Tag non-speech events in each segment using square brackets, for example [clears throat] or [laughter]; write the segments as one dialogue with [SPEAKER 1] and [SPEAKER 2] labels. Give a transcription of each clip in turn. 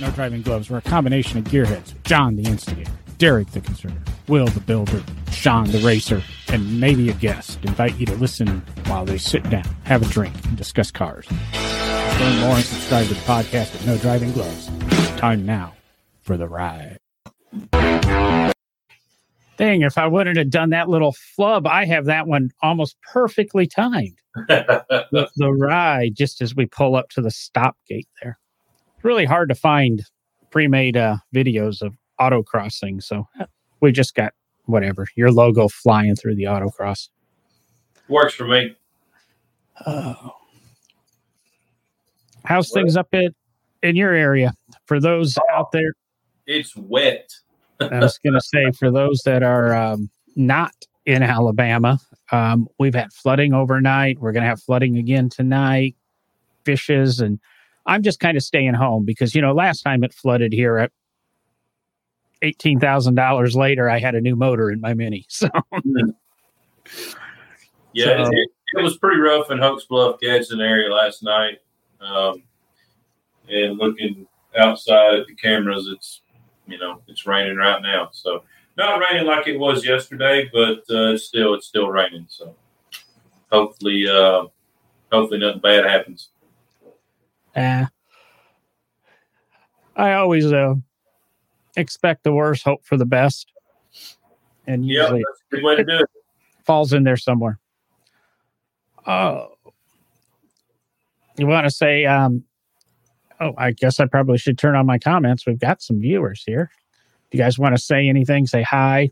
[SPEAKER 1] No Driving Gloves. We're a combination of gearheads. John the Instigator, Derek the Conservator, Will the Builder, Sean the Racer, and maybe a guest. Invite you to listen while they sit down, have a drink, and discuss cars. Learn more and subscribe to the podcast at No Driving Gloves. Time now for the ride. Dang, if I wouldn't have done that little flub, I have that one almost perfectly timed. [laughs] the, the ride just as we pull up to the stop gate there. It's really hard to find pre-made uh, videos of autocrossing, so we just got whatever your logo flying through the autocross.
[SPEAKER 2] Works for me.
[SPEAKER 1] Oh. How's things up in in your area for those out there?
[SPEAKER 2] It's wet.
[SPEAKER 1] I was going [laughs] to say for those that are um, not in Alabama, um, we've had flooding overnight. We're going to have flooding again tonight. Fishes and I'm just kind of staying home because you know last time it flooded here at eighteen thousand dollars later, I had a new motor in my Mini. [laughs] So [laughs]
[SPEAKER 2] yeah,
[SPEAKER 1] So-
[SPEAKER 2] it, it was pretty rough in Hokes Bluff, Gadsden area last night. Um, and looking outside at the cameras, it's you know it's raining right now. So not raining like it was yesterday, but uh, still it's still raining. So hopefully, uh, hopefully nothing bad happens.
[SPEAKER 1] Uh, I always uh, expect the worst, hope for the best, and
[SPEAKER 2] Yeah,
[SPEAKER 1] usually
[SPEAKER 2] that's a good way to do it.
[SPEAKER 1] falls in there somewhere. Oh, you want to say? Um, oh, I guess I probably should turn on my comments. We've got some viewers here. Do you guys want to say anything? Say hi.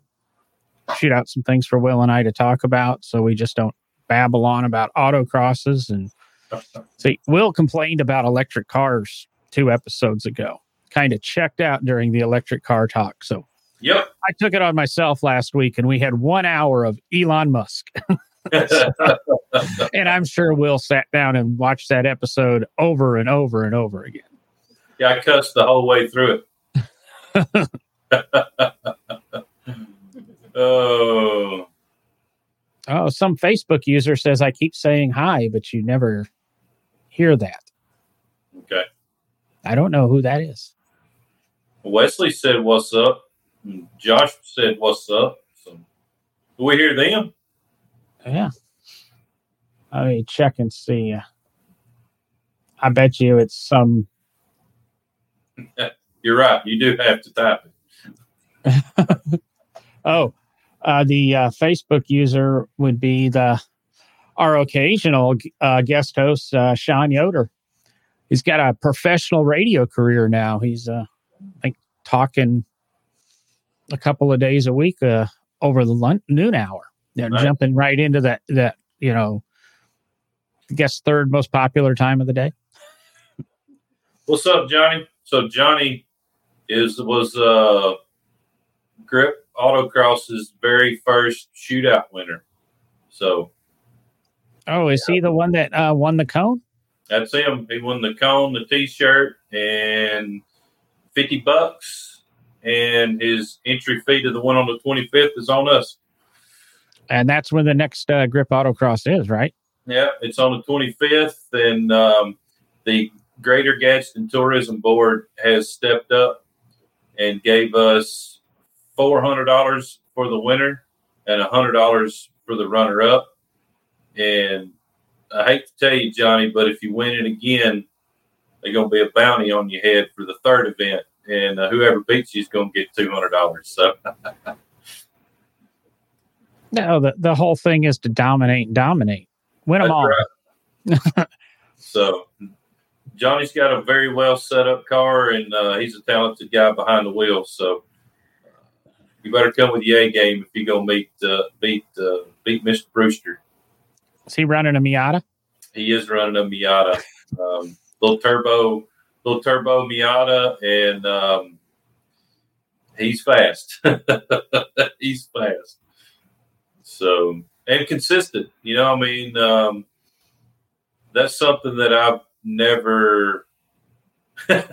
[SPEAKER 1] Shoot out some things for Will and I to talk about, so we just don't babble on about autocrosses. And see, Will complained about electric cars two episodes ago. Kind of checked out during the electric car talk. So
[SPEAKER 2] Yep.
[SPEAKER 1] I took it on myself last week, and we had one hour of Elon Musk. [laughs] and I'm sure Will sat down and watched that episode over and over and over again.
[SPEAKER 2] yeah, I cussed the whole way through it. [laughs] oh,
[SPEAKER 1] Oh, some Facebook user says I keep saying hi, but you never hear that.
[SPEAKER 2] okay.
[SPEAKER 1] I don't know who that is.
[SPEAKER 2] Wesley said, "What's up?" Josh said, "What's up?" So, do we hear them?
[SPEAKER 1] Yeah. Let me check and see. I bet you it's some. [laughs]
[SPEAKER 2] You're right. You do have to type it. [laughs]
[SPEAKER 1] Oh, uh, the uh, Facebook user would be the our occasional uh, guest host, uh, Sean Yoder. He's got a professional radio career now. He's, uh, I think, talking a couple of days a week uh, over the lun- noon hour. They're
[SPEAKER 2] Right.
[SPEAKER 1] jumping right into that that you know, I guess third most popular time of the day.
[SPEAKER 2] What's up, Johnny? So Johnny is was uh, Grip Autocross's very first shootout winner. So
[SPEAKER 1] Oh, is he the one that uh, won the cone?
[SPEAKER 2] that's him. He won the cone, the T-shirt, and fifty bucks. And his entry fee to the one on the twenty fifth is on us.
[SPEAKER 1] And that's when the next uh, Grip Autocross is, right?
[SPEAKER 2] Yeah, it's on the 25th, and um, the Greater Gadsden Tourism Board has stepped up and gave us $400 for the winner and $100 for the runner up. And I hate to tell you, Johnny, but if you win it again, there's going to be a bounty on your head for the third event. And uh, whoever beats you is going to get $200. So, [laughs]
[SPEAKER 1] No, the, the whole thing is to dominate and dominate. Win them
[SPEAKER 2] That's
[SPEAKER 1] all.
[SPEAKER 2] right. [laughs] so Johnny's got a very well set up car, and uh, he's a talented guy behind the wheel. So uh, you better come with the A game if you're gonna meet uh, beat uh, beat Mr. Brewster.
[SPEAKER 1] Is he running a Miata?
[SPEAKER 2] He is running a Miata, um, little turbo, little turbo Miata, and um, he's fast. [laughs] he's fast. So and consistent. You know, I mean, um, that's something that I've never. [laughs] yeah,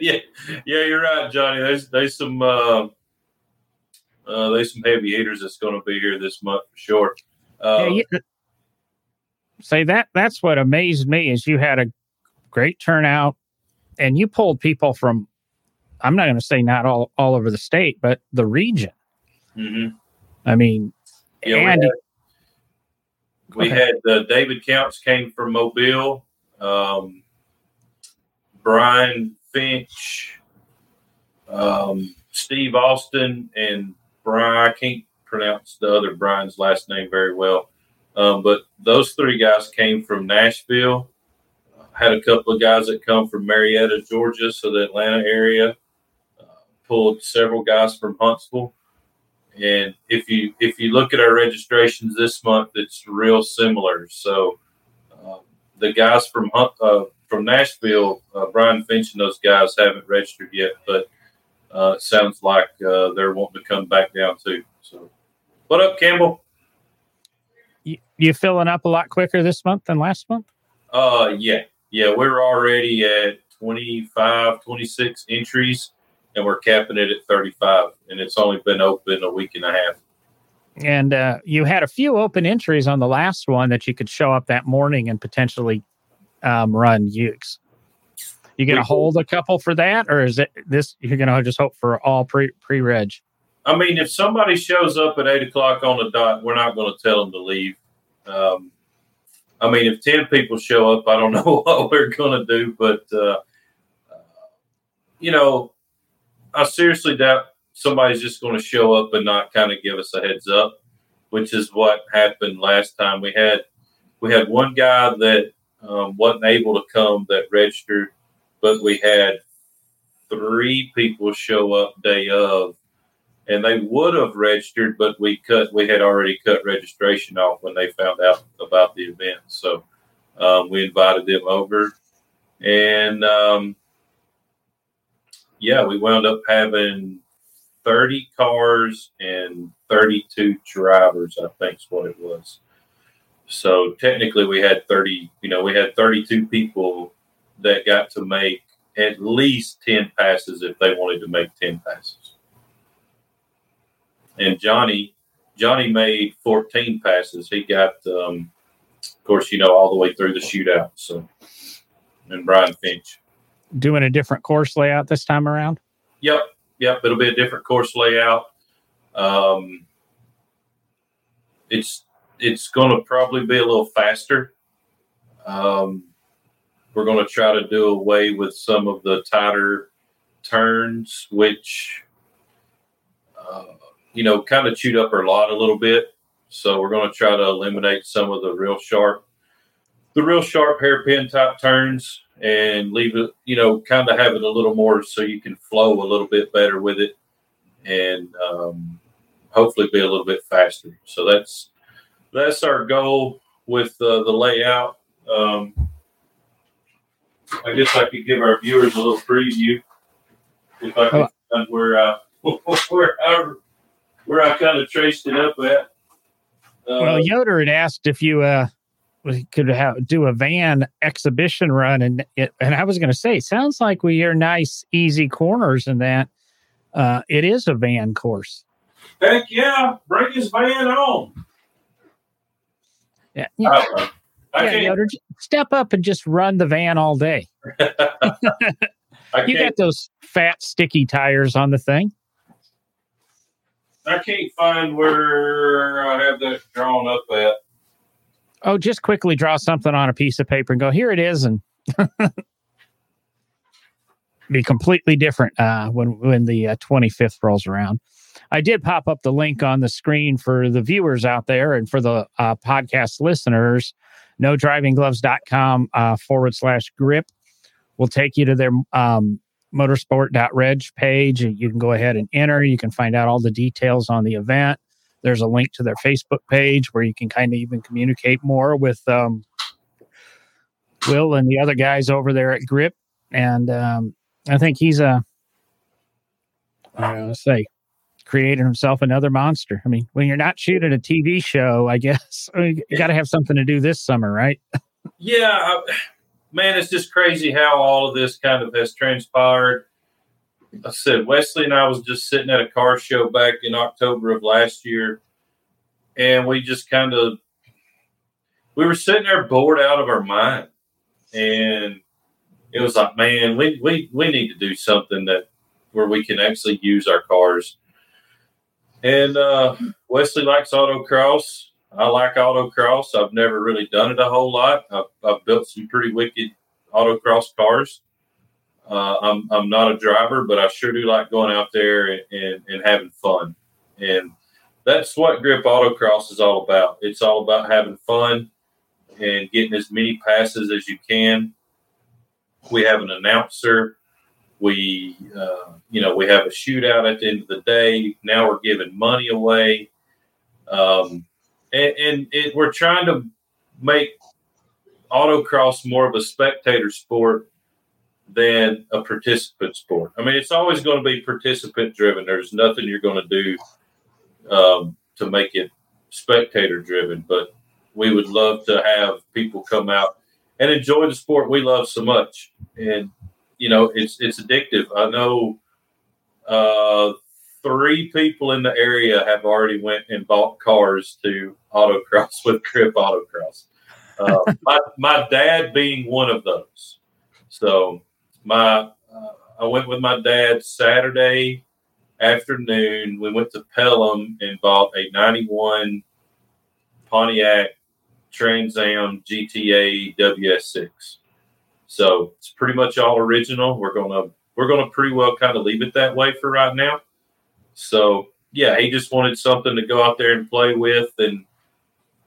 [SPEAKER 2] yeah, you're right, Johnny. There's there's some uh, uh, there's some heavy hitters that's going to be here this month for sure. Uh,
[SPEAKER 1] yeah, say that. That's what amazed me is you had a great turnout, and you pulled people from I'm not going to say not all all over the state, but the region.
[SPEAKER 2] Mm-hmm.
[SPEAKER 1] I mean,
[SPEAKER 2] Yeah,
[SPEAKER 1] and
[SPEAKER 2] we had, we had uh, David Counts came from Mobile, um, Brian Finch, um, Steve Austin, and Brian. I can't pronounce the other Brian's last name very well, um, but those three guys came from Nashville. Had a couple of guys that come from Marietta, Georgia, so the Atlanta area. Uh, pulled several guys from Huntsville. And if you if you look at our registrations this month, it's real similar. So um, the guys from uh, from Nashville, uh, Brian Finch and those guys haven't registered yet, but uh, it sounds like uh, they're wanting to come back down too. So, what up, Campbell?
[SPEAKER 1] You, filling up a lot quicker this month than last month.
[SPEAKER 2] Uh, yeah, yeah, we're already at 25, 26 entries, and we're capping it at 35, and it's only been open a week and a half.
[SPEAKER 1] And uh, you had a few open entries on the last one that you could show up that morning and potentially um, run Ukes. You going to hold a couple for that, or is it this? You're going to just hope for all pre pre reg.
[SPEAKER 2] I mean, if somebody shows up at eight o'clock on the dot, we're not going to tell them to leave. Um, I mean, if ten people show up, I don't [laughs] know what we're going to do, but uh, uh, you know, I seriously doubt somebody's just going to show up and not kind of give us a heads up, which is what happened last time. We had we had one guy that um, wasn't able to come that registered, but we had three people show up day of and they would have registered, but we cut. We had already cut registration off when they found out about the event. So um, we invited them over, and um, yeah, we wound up having thirty cars and thirty-two drivers. I think is what it was. So technically, we had thirty. You know, we had thirty-two people that got to make at least ten passes if they wanted to make ten passes and Johnny Johnny made 14 passes. He got, um, of course, you know, all the way through the shootout. So, and Brian Finch.
[SPEAKER 1] Doing a different course layout this time around.
[SPEAKER 2] Yep, yep. It'll be a different course layout. Um, it's it's going to probably be a little faster. Um, we're going to try to do away with some of the tighter turns, which uh, you know kind of chewed up our lot a little bit. So we're going to try to eliminate some of the real sharp, the real sharp hairpin type turns, and leave it, you know, kind of have it a little more so you can flow a little bit better with it, and um, hopefully be a little bit faster. So that's that's our goal with uh, the layout. Um, I guess I could give our viewers a little preview if I could find where uh, [laughs] where I, where I kind of traced it up at. Uh,
[SPEAKER 1] Well, Yoder had asked if you uh we could have do a van exhibition run, and it, and I was going to say, sounds like we are nice, easy corners, in that uh, it is a van course.
[SPEAKER 2] heck yeah, bring his van on.
[SPEAKER 1] Yeah, yeah,
[SPEAKER 2] don't. I
[SPEAKER 1] yeah,
[SPEAKER 2] can't.
[SPEAKER 1] Yoder, step up and just run the van all day. [laughs] [laughs] You
[SPEAKER 2] can't.
[SPEAKER 1] got those fat, sticky tires on the thing.
[SPEAKER 2] I can't find where I have that drawn up at.
[SPEAKER 1] Oh, just quickly draw something on a piece of paper and go, here it is, and [laughs] be completely different uh, when when the uh, 25th rolls around. I did pop up the link on the screen for the viewers out there and for the uh, podcast listeners. No drivinggloves.com uh, forward slash grip will take you to their um, motorsport.reg page. You can go ahead and enter. You can find out all the details on the event. There's a link to their Facebook page where you can kind of even communicate more with um, Will and the other guys over there at Grip. And um, I think he's a, I don't know, say, created himself another monster. I mean, when you're not shooting a TV show, I guess [laughs] you got to have something to do this summer, right?
[SPEAKER 2] Yeah, I, man, it's just crazy how all of this kind of has transpired. I said Wesley and I was just sitting at a car show back in October of last year, and we just kind of we were sitting there bored out of our mind, and it was like, man, we we we need to do something that where we can actually use our cars. And uh, Wesley likes autocross. I like autocross. I've never really done it a whole lot. I've, I've built some pretty wicked autocross cars. Uh, I'm I'm not a driver, but I sure do like going out there and, and, and having fun. And that's what Grip Autocross is all about. It's all about having fun and getting as many passes as you can. We have an announcer. We, uh, you know, we have a shootout at the end of the day. Now we're giving money away, um, and, and it, we're trying to make autocross more of a spectator sport than a participant sport. I mean, it's always going to be participant driven. There's nothing you're going to do um, to make it spectator driven, but we would love to have people come out and enjoy the sport we love so much. And you know, it's it's addictive. I know uh, three people in the area have already went and bought cars to autocross [laughs] with Grip Autocross. Uh, [laughs] my my dad being one of those. So my uh, I went with my dad Saturday afternoon. We went to Pelham and bought a '91 Pontiac Trans Am GTA WS6. So it's pretty much all original. We're gonna we're gonna pretty well kind of leave it that way for right now. So yeah, he just wanted something to go out there and play with and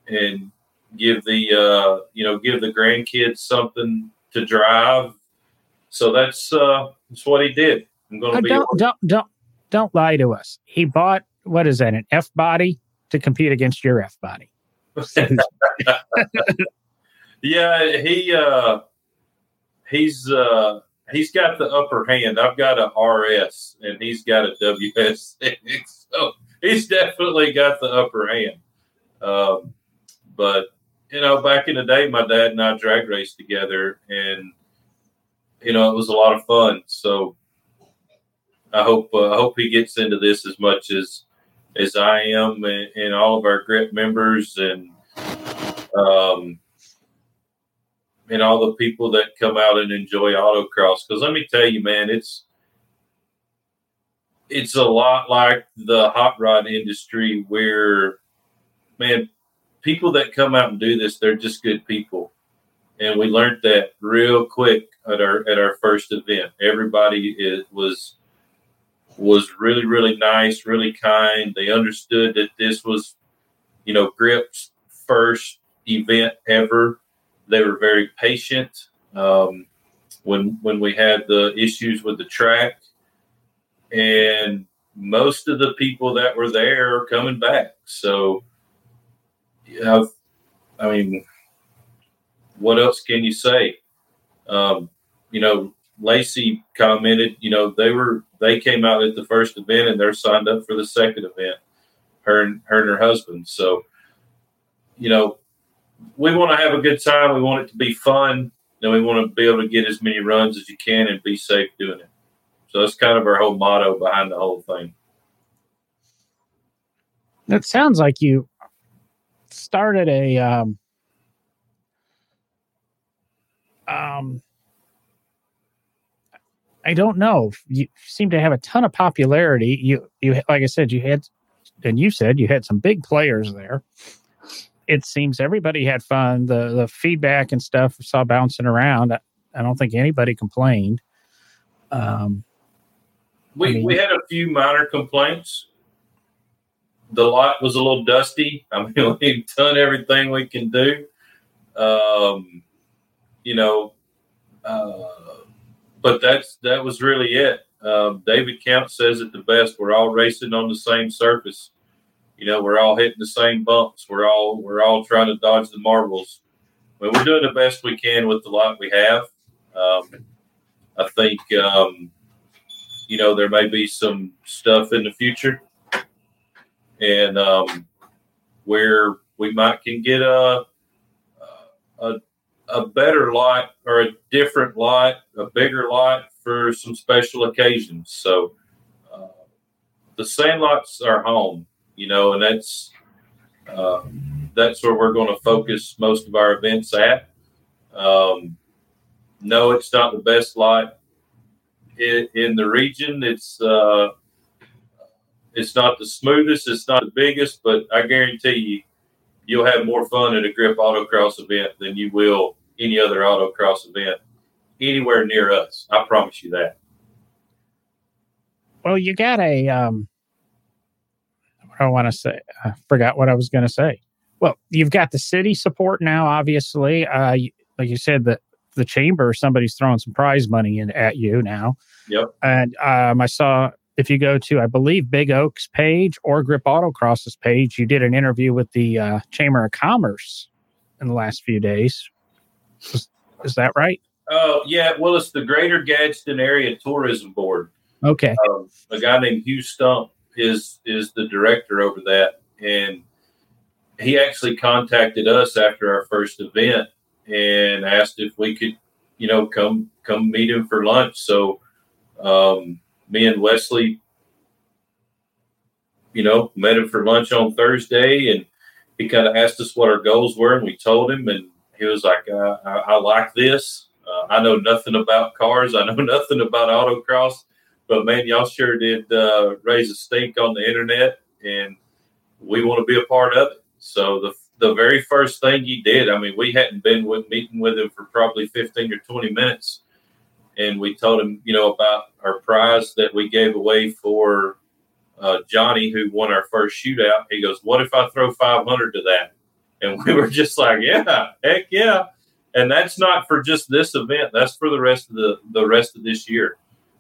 [SPEAKER 2] and give the uh, you know give the grandkids something to drive. So that's uh, that's what he did. I'm going to be
[SPEAKER 1] don't, don't don't don't lie to us. He bought what is that an F body to compete against your F body. [laughs]
[SPEAKER 2] yeah, he uh, he's uh, he's got the upper hand. I've got a RS and he's got a WS, [laughs] so he's definitely got the upper hand. Um, but you know, back in the day, my dad and I drag raced together, and you know, it was a lot of fun. So I hope uh, I hope he gets into this as much as as I am and, and all of our grip members and um, and all the people that come out and enjoy autocross. Because let me tell you, man, it's it's a lot like the hot rod industry where, man, people that come out and do this, they're just good people. And we learned that real quick at our at our first event. Everybody is, was was really really nice, really kind. They understood that this was, you know, Grip's first event ever. They were very patient. Um, when when we had the issues with the track, and most of the people that were there are coming back. So, yeah, I mean, what else can you say? Um, you know, Lacey commented, you know, they were they came out at the first event and they're signed up for the second event. Her and her and her husband. So, you know, we want to have a good time. We want it to be fun. And we want to be able to get as many runs as you can and be safe doing it. So that's kind of our whole motto behind the whole thing.
[SPEAKER 1] That sounds like you started a um, um, I don't know. You seem to have a ton of popularity. You, you, like I said, you had, and you said you had some big players there. It seems everybody had fun. The the feedback and stuff saw bouncing around. I, I don't think anybody complained. Um,
[SPEAKER 2] we I mean, we had a few minor complaints. The lot was a little dusty. I mean, [laughs] we've done everything we can do. Um, you know, uh, but that's that was really it. Um, David Kemp says it the best. We're all racing on the same surface. You know, we're all hitting the same bumps. We're all we're all trying to dodge the marbles. But we're doing the best we can with the lot we have. Um, I think um, you know there may be some stuff in the future, and um, where we might can get a a a better lot or a different lot, a bigger lot for some special occasions. So uh, the Sandlot's our home, you know, and that's uh, that's where we're going to focus most of our events at. Um, no, it's not the best lot in, in the region. It's uh, it's not the smoothest, it's not the biggest, but I guarantee you, you'll have more fun at a grip autocross event than you will any other autocross event anywhere near us. I promise you that.
[SPEAKER 1] Well, you got a um, I want to say. I forgot what I was going to say. Well, you've got the city support now, obviously. Uh, like you said, the the chamber, somebody's throwing some prize money in at you now.
[SPEAKER 2] Yep.
[SPEAKER 1] And um, I saw if you go to, I believe, Big Oak's page or Grip Autocross's page, you did an interview with the uh, Chamber of Commerce in the last few days. Is, is that right?
[SPEAKER 2] Oh, uh, yeah. Well, it's the Greater Gadsden Area Tourism Board.
[SPEAKER 1] Okay.
[SPEAKER 2] Um, a guy named Hugh Stump is is the director over that, and he actually contacted us after our first event and asked if we could, you know, come come meet him for lunch. So um, me and Wesley, you know, met him for lunch on Thursday, and he kind of asked us what our goals were, and we told him, and he was like, uh, I, I, like this. Uh, I know nothing about cars. I know [laughs] nothing about autocross, but man, y'all sure did uh, raise a stink on the internet, and we want to be a part of it. So the the very first thing he did, I mean, we hadn't been with meeting with him for probably fifteen or twenty minutes, and we told him, you know, about our prize that we gave away for uh, Johnny, who won our first shootout. He goes, "What if I throw five hundred to that?" And we [laughs] were just like, "Yeah, heck yeah!" And that's not for just this event; that's for the rest of the the rest of this year.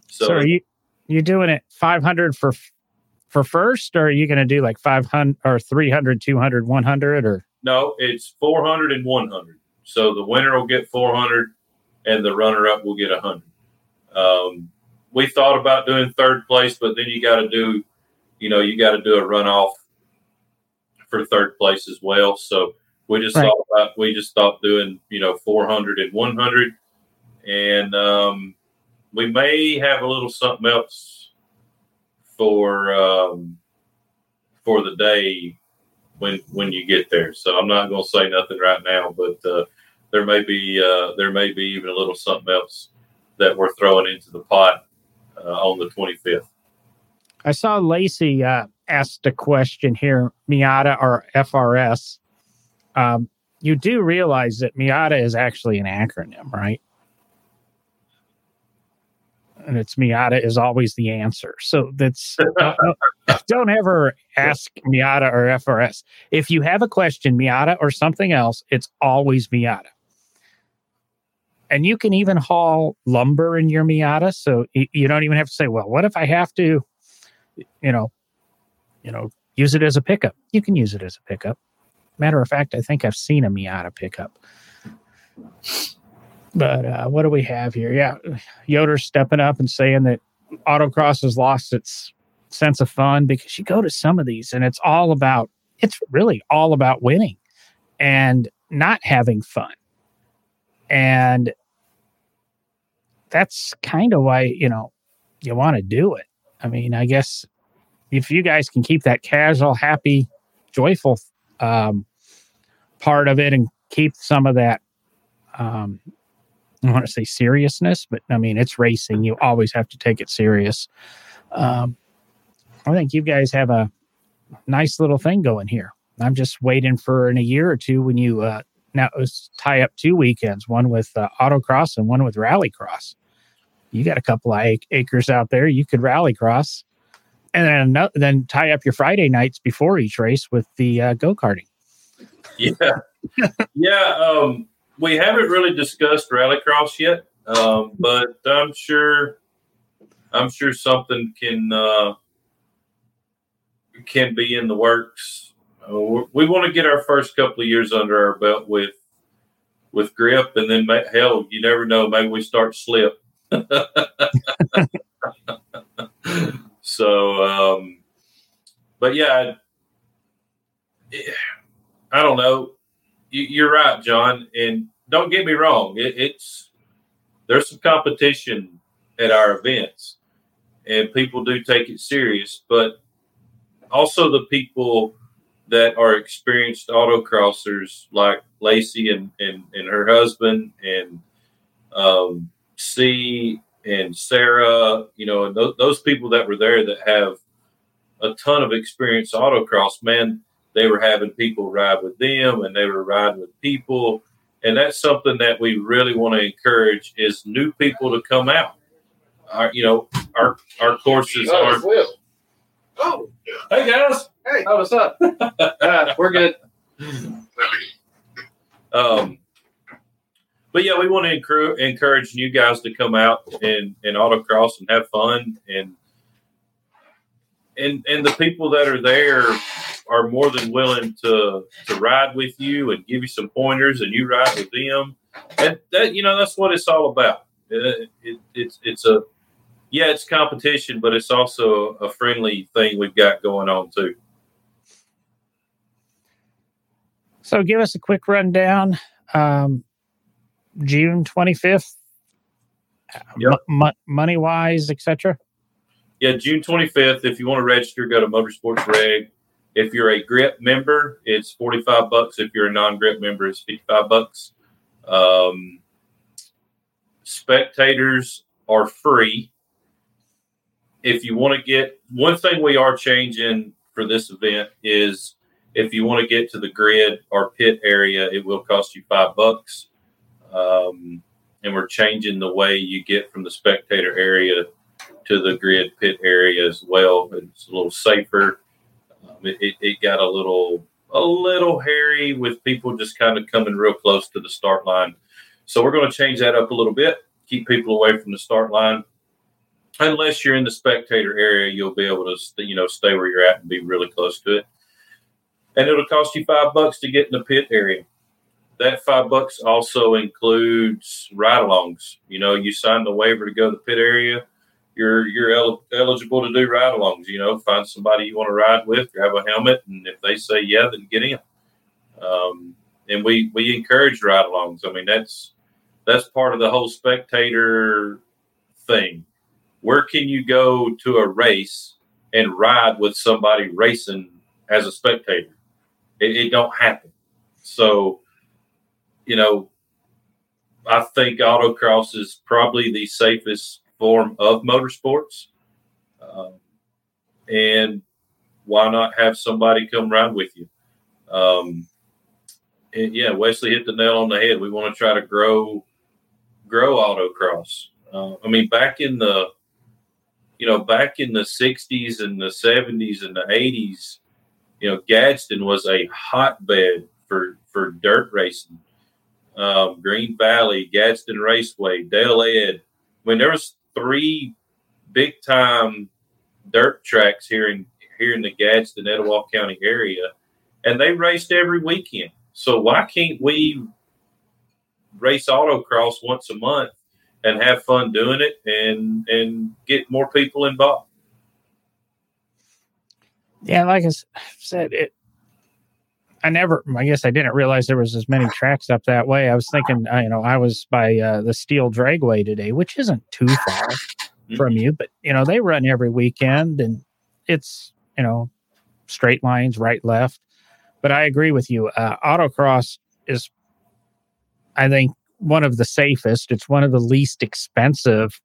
[SPEAKER 1] So, so are you you doing it five hundred for for first, or are you going to do like five hundred or 300, 200, 100, or
[SPEAKER 2] no? It's 400 and 100. So the winner will get 400, and the runner up will get 100. Um, we thought about doing third place, but then you got to do, you know, you got to do a runoff for third place as well. So we just right. thought about, we just thought doing, you know, 400 and 100. And um, we may have a little something else for um, for the day when when you get there. So I'm not going to say nothing right now, but uh, there may be uh, there may be even a little something else that we're throwing into the pot uh, on the 25th.
[SPEAKER 1] I saw Lacey uh, asked a question here Miata or FRS. Um, you do realize that Miata is actually an acronym, right? And it's Miata is always the answer. So that's don't, don't [laughs] ever ask Miata or FRS. If you have a question, Miata or something else, it's always Miata and you can even haul lumber in your Miata, so you don't even have to say, "Well, what if I have to, you know, you know, use it as a pickup?" You can use it as a pickup. Matter of fact, I think I've seen a Miata pickup. But uh, what do we have here? Yeah, Yoder's stepping up and saying that autocross has lost its sense of fun because you go to some of these and it's all about it's really all about winning and not having fun. And that's kind of why you know you want to do it. I mean, I guess if you guys can keep that casual, happy, joyful um, part of it and keep some of that, um, I want to say seriousness, but I mean, it's racing. You always have to take it serious. Um, I think you guys have a nice little thing going here. I'm just waiting for in a year or two when you uh, now tie up two weekends, one with uh, autocross and one with rallycross you got a couple of acres out there you could rally cross and then then tie up your friday nights before each race with the uh, go-karting
[SPEAKER 2] yeah [laughs] yeah um, we haven't really discussed rallycross yet um, but i'm sure i'm sure something can uh, can be in the works uh, we want to get our first couple of years under our belt with with grip and then hell you never know maybe we start slip [laughs] so, um, but yeah, I don't know. You're right, John, and don't get me wrong. It, it's there's some competition at our events, and people do take it serious. But also the people that are experienced autocrossers, like Lacey and and, and her husband, and um, see and Sarah, you know, and th- those people that were there that have a ton of experience autocross, man, they were having people ride with them and they were riding with people. And that's something that we really want to encourage is new people to come out. Our, you know, our our courses are.
[SPEAKER 3] Oh,
[SPEAKER 2] Hey guys,
[SPEAKER 3] hey, oh, what's up? [laughs] uh, we're good.
[SPEAKER 2] Um, but yeah, we want to encourage, encourage you guys to come out and, and autocross and have fun and and and the people that are there are more than willing to to ride with you and give you some pointers and you ride with them and that you know that's what it's all about it, it, it's it's a yeah it's competition but it's also a friendly thing we've got going on too
[SPEAKER 1] So give us a quick rundown. Um, June 25th,
[SPEAKER 2] Yep.
[SPEAKER 1] money wise, etc.
[SPEAKER 2] Yeah, June 25th. If you want to register, go to Motorsports Reg. If you're a GRIP member, it's 45 bucks. If you're a non-GRIP member, it's 55 bucks. Um, spectators are free. If you want to get one thing we are changing for this event is if you want to get to the grid or pit area, it will cost you five bucks. Um, and we're changing the way you get from the spectator area to the grid pit area as well. It's a little safer. Um, it, it, got a little a little hairy with people just kind of coming real close to the start line. So we're going to change that up a little bit. Keep people away from the start line. Unless you're in the spectator area, you'll be able to you know stay where you're at and be really close to it. And it'll cost you five bucks to get in the pit area that five bucks also includes ride-alongs. You know, you sign the waiver to go to the pit area, you're you're el- eligible to do ride-alongs. You know, find somebody you want to ride with, grab a helmet, and if they say yeah, then get in. Um, and we we encourage ride-alongs. I mean, that's that's part of the whole spectator thing. Where can you go to a race and ride with somebody racing as a spectator? It, it don't happen. So you know, I think autocross is probably the safest form of motorsports. Um, and why not have somebody come ride with you? Um, and yeah, Wesley hit the nail on the head. We want to try to grow, grow autocross. Uh, I mean, back in the, you know, back in the '60s and the '70s and the '80s, you know, Gadsden was a hotbed for for dirt racing um, Green Valley, Gadsden Raceway, Dale Ed. I mean, there was three big time dirt tracks here in here in the Gadsden, Etowah County area, and they raced every weekend. So why can't we race autocross once a month and have fun doing it and and get more people involved?
[SPEAKER 1] Yeah, like I said, it I never, I guess I didn't realize there was as many tracks up that way. I was thinking, uh, you know, I was by uh, the Steele Dragway today, which isn't too far from you, but you know, they run every weekend and it's, you know, straight lines, right, left. But I agree with you. Uh, autocross is, I think, one of the safest. It's one of the least expensive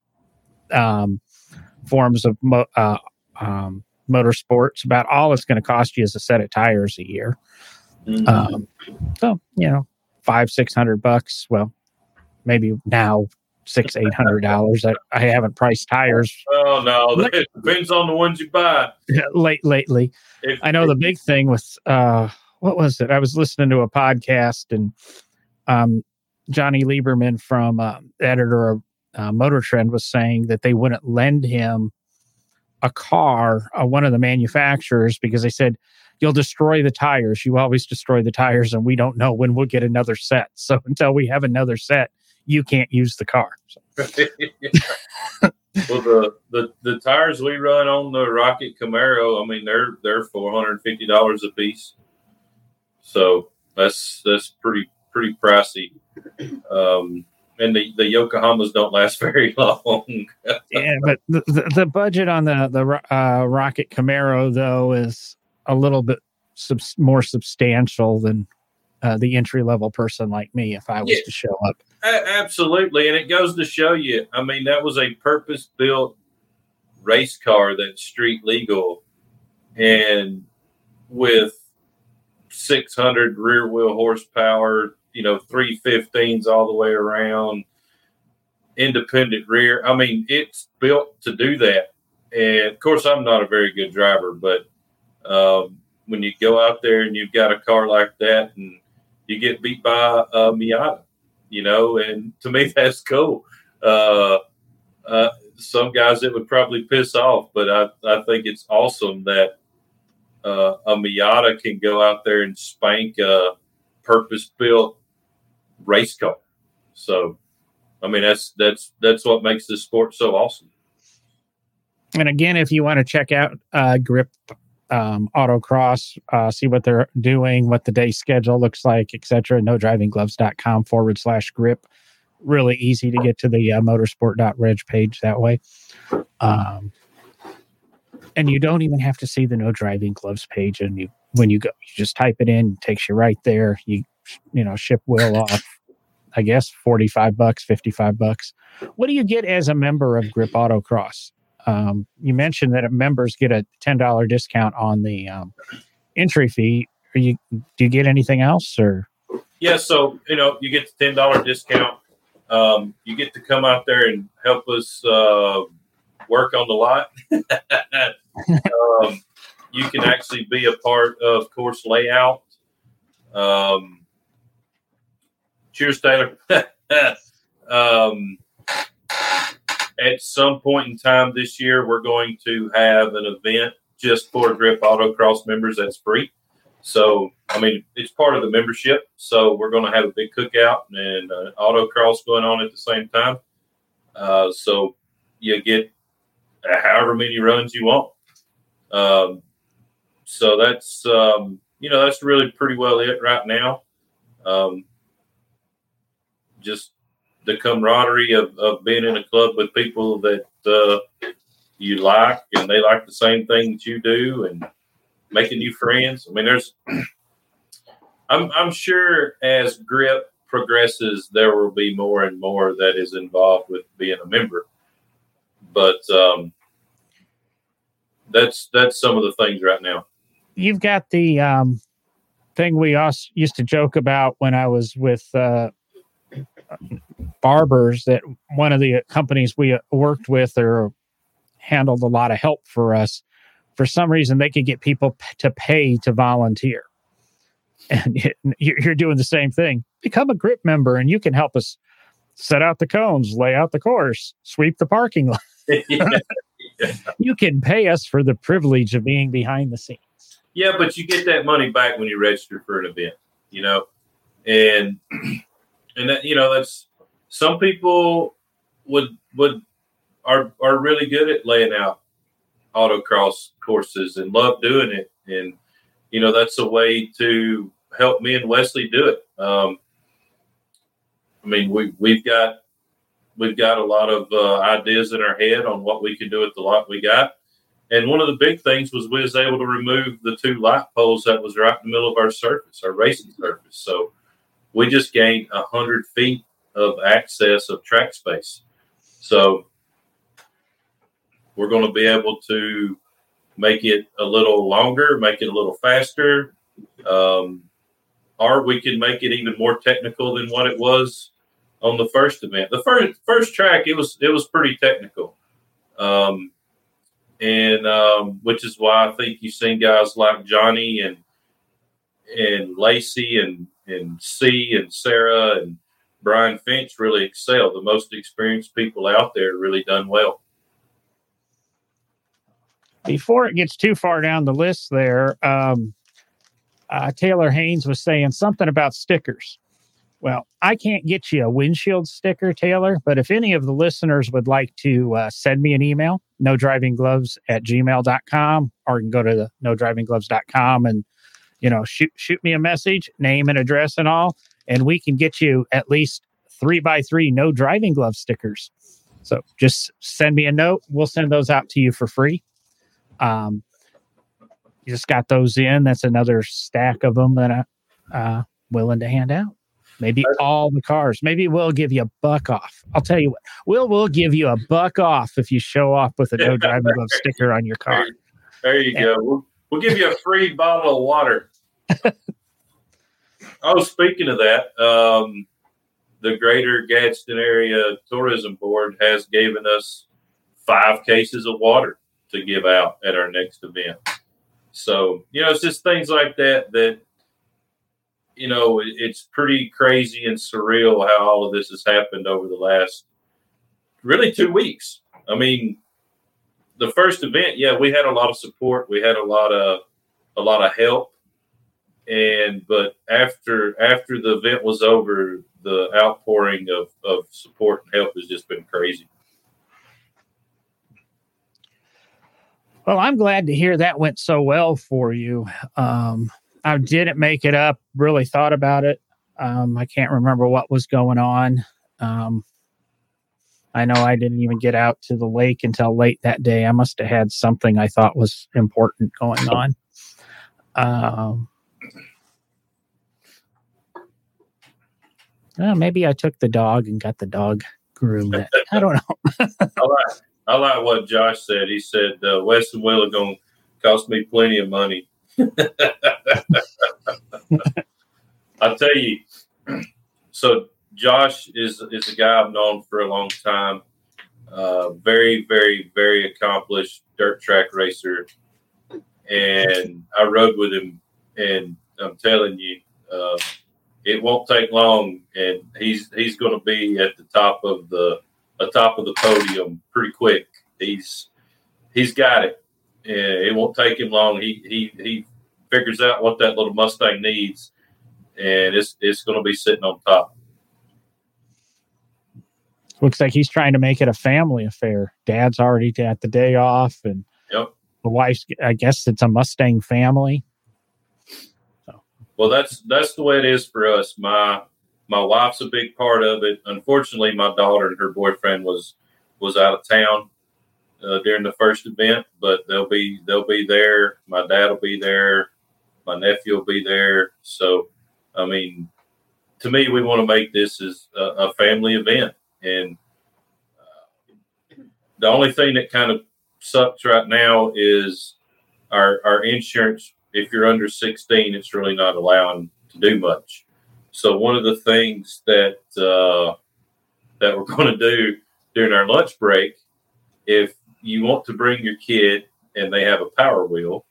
[SPEAKER 1] um, forms of mo- uh, um, motorsports. About all it's going to cost you is a set of tires a year. Mm-hmm. Um, so you know, five six hundred bucks. Well, maybe now six eight hundred dollars. I, I haven't priced tires.
[SPEAKER 2] Oh no, it depends on the ones you buy.
[SPEAKER 1] Late lately, if, I know if, the big thing with uh, what was it? I was listening to a podcast and um, Jonny Lieberman from uh, editor of uh, Motor Trend was saying that they wouldn't lend him a car, uh, one of the manufacturers, because they said you'll destroy the tires. You always destroy the tires, and we don't know when we'll get another set. So [laughs] until we have another set, you can't use the car. So. [laughs]
[SPEAKER 2] well, the, the the tires we run on the Rocket Camaro, I mean, they're they're four hundred fifty dollars a piece. So that's that's pretty pretty pricey. Um, and the, the Yokohamas don't last [laughs] very long.
[SPEAKER 1] yeah, but the, the, budget on the the uh, Rocket Camaro though is a little bit sub- more substantial than uh, the entry level person like me if I was
[SPEAKER 2] Yeah.
[SPEAKER 1] to show up.
[SPEAKER 2] Absolutely, and it goes to show you. I mean, that was a purpose built race car that's street legal, and with 600 rear wheel horsepower, you know, 315s all the way around, independent rear. I mean, it's built to do that. And of course, I'm not a very good driver, but um, when you go out there and you've got a car like that and you get beat by a Miata, you know, and [laughs] to me, that's cool. Uh, uh, some guys it would probably piss off, but I, I think it's awesome that uh, a Miata can go out there and spank a purpose built race car. So, I mean, that's that's that's what makes this sport so awesome.
[SPEAKER 1] And again, if you want to check out uh, Grip um, Autocross, uh, see what they're doing, what the day schedule looks like, etc., no drivinggloves.com forward slash grip. Really easy to get to the uh, motorsport.reg page that way. Um, and you don't even have to see the no driving gloves page. And you, when you go, you just type it in, it takes you right there. You, you know, ship will [laughs] off, I guess, 45 bucks, 55 bucks. What do you get as a member of Grip Autocross? um, you mentioned that members get a ten dollar discount on the um, entry fee. Are you do you get anything else or
[SPEAKER 2] Yeah, so you know, you get the ten dollar discount. Um, you get to come out there and help us uh, work on the lot. [laughs] um, you can actually be a part of course layout. Um, cheers, Taylor. [laughs] um, at some point in time this year, we're going to have an event just for Grip Autocross members that's free. So, I mean, it's part of the membership. So, we're going to have a big cookout and uh, autocross going on at the same time. Uh, so, you get however many runs you want. Um, so, that's, um, you know, that's really pretty well it right now. Um, just the camaraderie of, of being in a club with people that uh, you like and they like the same thing that you do and making new friends. I mean, there's, [clears throat] I'm, I'm sure as grip progresses, there will be more and more that is involved with being a member. But um, that's that's some of the things right now.
[SPEAKER 1] You've got the um, thing we us used to joke about when I was with uh, barbers that one of the companies we uh, worked with or handled a lot of help for us. For some reason, they could get people p- to pay to volunteer, and it, you're doing the same thing. Become a grip member, and you can help us set out the cones, lay out the course, sweep the parking lot. [laughs] [laughs] You can pay us for the privilege of being behind the scenes.
[SPEAKER 2] Yeah, but you get that money back when you register for an event, you know, and [clears throat] and that you know that's some people would would are are really good at laying out autocross courses and love doing it, and you know that's a way to help me and Wesley do it. Um, I mean, we we've got we've got a lot of uh, ideas in our head on what we can do with the lot we got. And one of the big things was we was able to remove the two light poles that was right in the middle of our surface, our racing surface. So we just gained hundred feet of access of track space. So we're going to be able to make it a little longer, make it a little faster, um, or we can make it even more technical than what it was on the first event. The first first track it was it was pretty technical. Um, and um, which is why I think you've seen guys like Johnny and and Lacey and and C and Sarah and Brian Finch really excel. The most experienced people out there really done well.
[SPEAKER 1] before it gets too far down the list there um, uh, taylor haynes was saying something about stickers well i can't get you a windshield sticker taylor but if any of the listeners would like to uh, send me an email no driving gloves at gmail.com or you can go to the no driving gloves.com and you know shoot shoot me a message name and address and all and we can get you at least three by three no driving glove stickers so just send me a note we'll send those out to you for free um, you just got those in. That's another stack of them that I, uh, willing to hand out. Maybe all the cars. Maybe we'll give you a buck off. I'll tell you what, we'll we'll give you a buck off if you show up with a no [laughs] driving glove sticker on your car.
[SPEAKER 2] There you go. We'll, we'll give you a free bottle of water. [laughs] oh, speaking of that, um, the Greater Gadsden Area Tourism Board has given us five cases of water to give out at our next event. So, you know, it's just things like that that, you know, it's pretty crazy and surreal how all of this has happened over the last really two weeks. I mean, the first event, yeah, we had a lot of support. We had a lot of a lot of help. And but after after the event was over, the outpouring of, of support and help has just been crazy.
[SPEAKER 1] Well, I'm glad to hear that went so well for you. Um, I didn't make it up, really thought about it. Um, I can't remember what was going on. Um, I know I didn't even get out to the lake until late that day. I must have had something I thought was important going on. Um, well, maybe I took the dog and got the dog groomed. I don't know. [laughs]
[SPEAKER 2] I like what Josh said. He said uh, West and Will going to cost me plenty of money. [laughs] I tell you, so Josh is is a guy I've known for a long time. Uh, very, very, very accomplished dirt track racer, and I rode with him. And I'm telling you, uh, it won't take long, and he's he's going to be at the top of the atop of the podium pretty quick. He's he's got it. It won't take him long. He he he figures out what that little Mustang needs, and it's it's going to be sitting on top.
[SPEAKER 1] Looks like he's trying to make it a family affair. Dad's already at the day off, and
[SPEAKER 2] yep.
[SPEAKER 1] the wife's. I guess it's a Mustang family.
[SPEAKER 2] So. Well, that's that's the way it is for us. My my wife's a big part of it. Unfortunately, my daughter and her boyfriend was was out of town uh, during the first event, but they'll be they'll be there. My dad will be there. My nephew will be there. So, I mean, to me, we want to make this as a, a family event, and uh, the only thing that kind of sucks right now is our our insurance. If you're under 16, it's really not allowing to do much. So one of the things that uh, that we're [laughs] going to do during our lunch break, if you want to bring your kid and they have a power wheel,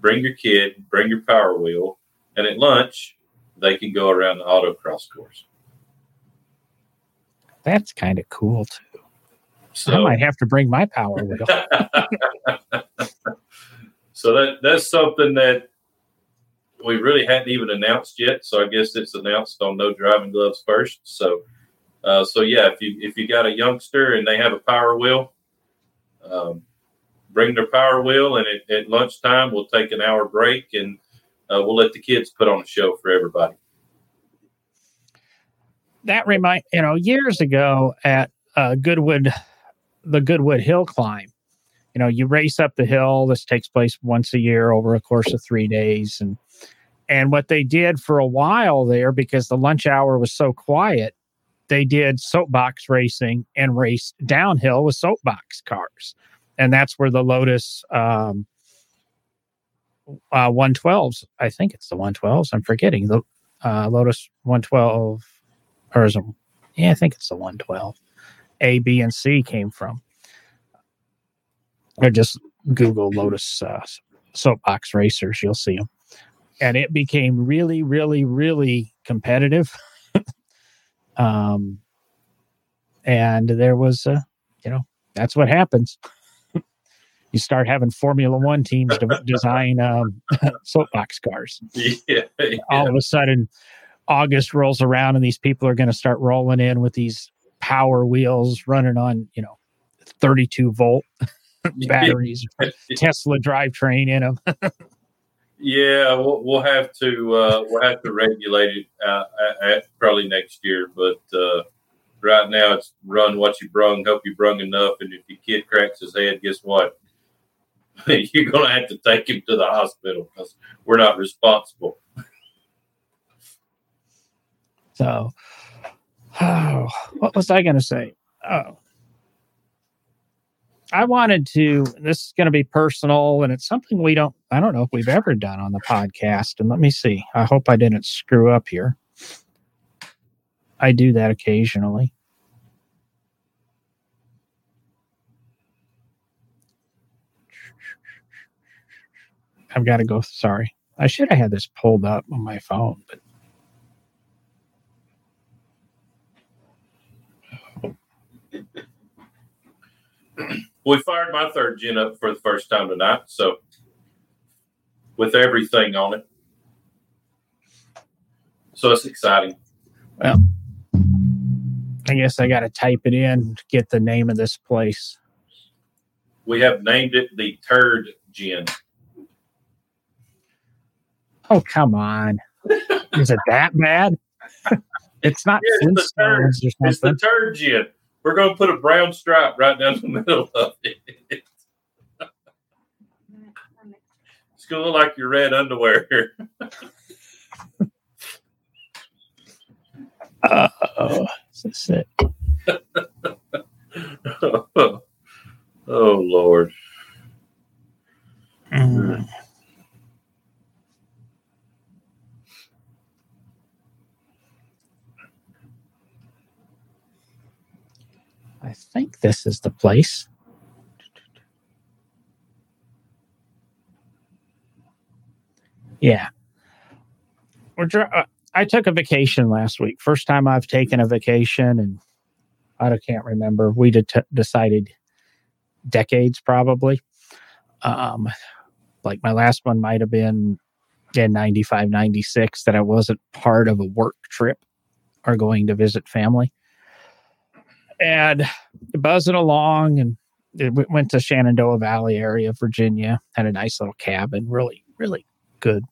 [SPEAKER 2] bring your kid, bring your power wheel, and at lunch they can go around the autocross course.
[SPEAKER 1] That's kind of cool too. So, I might have to bring my power wheel. [laughs]
[SPEAKER 2] so that that's something that we really hadn't even announced yet. So I guess it's announced on No Driving Gloves first. So, uh, so yeah, if you if you got a youngster and they have a power wheel, um, bring their power wheel, and at, at, lunchtime we'll take an hour break and uh, we'll let the kids put on a show for everybody.
[SPEAKER 1] That remind you know years ago at uh, Goodwood, the Goodwood Hill climb. You know, you race up the hill. This takes place once a year over a course of three days, and and what they did for a while there, because the lunch hour was so quiet, they did soapbox racing and raced downhill with soapbox cars. And that's where the Lotus um, uh, 112s, I think it's the 112s, I'm forgetting, the uh, Lotus 112, or is it, yeah, I think it's the 112. A, B, and C came from. Or just Google Lotus uh, soapbox racers, you'll see them and it became really, really, really competitive. [laughs] um, and there was, uh, you know, that's what happens. you start having Formula One teams to [laughs] design um, [laughs] soapbox cars.
[SPEAKER 2] Yeah, yeah.
[SPEAKER 1] All of a sudden, August rolls around, and these people are going to start rolling in with these power wheels running on, you know, 32 volt [laughs] batteries, Tesla drivetrain in them.
[SPEAKER 2] Yeah, we'll, we'll have to uh, we'll have to regulate it uh, at, probably next year. But uh, right now, it's run what you brung, hope you brung enough, and if your kid cracks his head, guess what? [laughs] You're to have to take him to the hospital because we're not responsible.
[SPEAKER 1] So, [sighs] oh, what was I to say? Oh, I wanted to. This is going to be personal, and it's something we don't. I don't know if we've ever done on the podcast. And let me see. I hope I didn't screw up here. I do that occasionally. I've got to go. Sorry. I should have had this pulled up on my phone, but
[SPEAKER 2] we fired my third gen up for the first time tonight. So with everything on it. So it's exciting.
[SPEAKER 1] Well, I guess I got to type it in to get the name of this place.
[SPEAKER 2] We have named it the Turd Gen.
[SPEAKER 1] Oh, come on. Is it that bad? [laughs] it's not
[SPEAKER 2] Yeah, it's the turd. It's the. Turd Gen. We're going to put a brown stripe right down the [laughs] middle of it. It's going to look like your red underwear.
[SPEAKER 1] Oh, is it?
[SPEAKER 2] oh, Lord.
[SPEAKER 1] Mm. I think this is the place. Yeah. We're dri- uh, I took a vacation last week. First time I've taken a vacation, and I can't remember. We det- decided decades probably. Um, like my last one might have been in 95, 96 that I wasn't part of a work trip or going to visit family. And buzzing along and it w- went to Shenandoah Valley area, Virginia, had a nice little cabin, really, really good,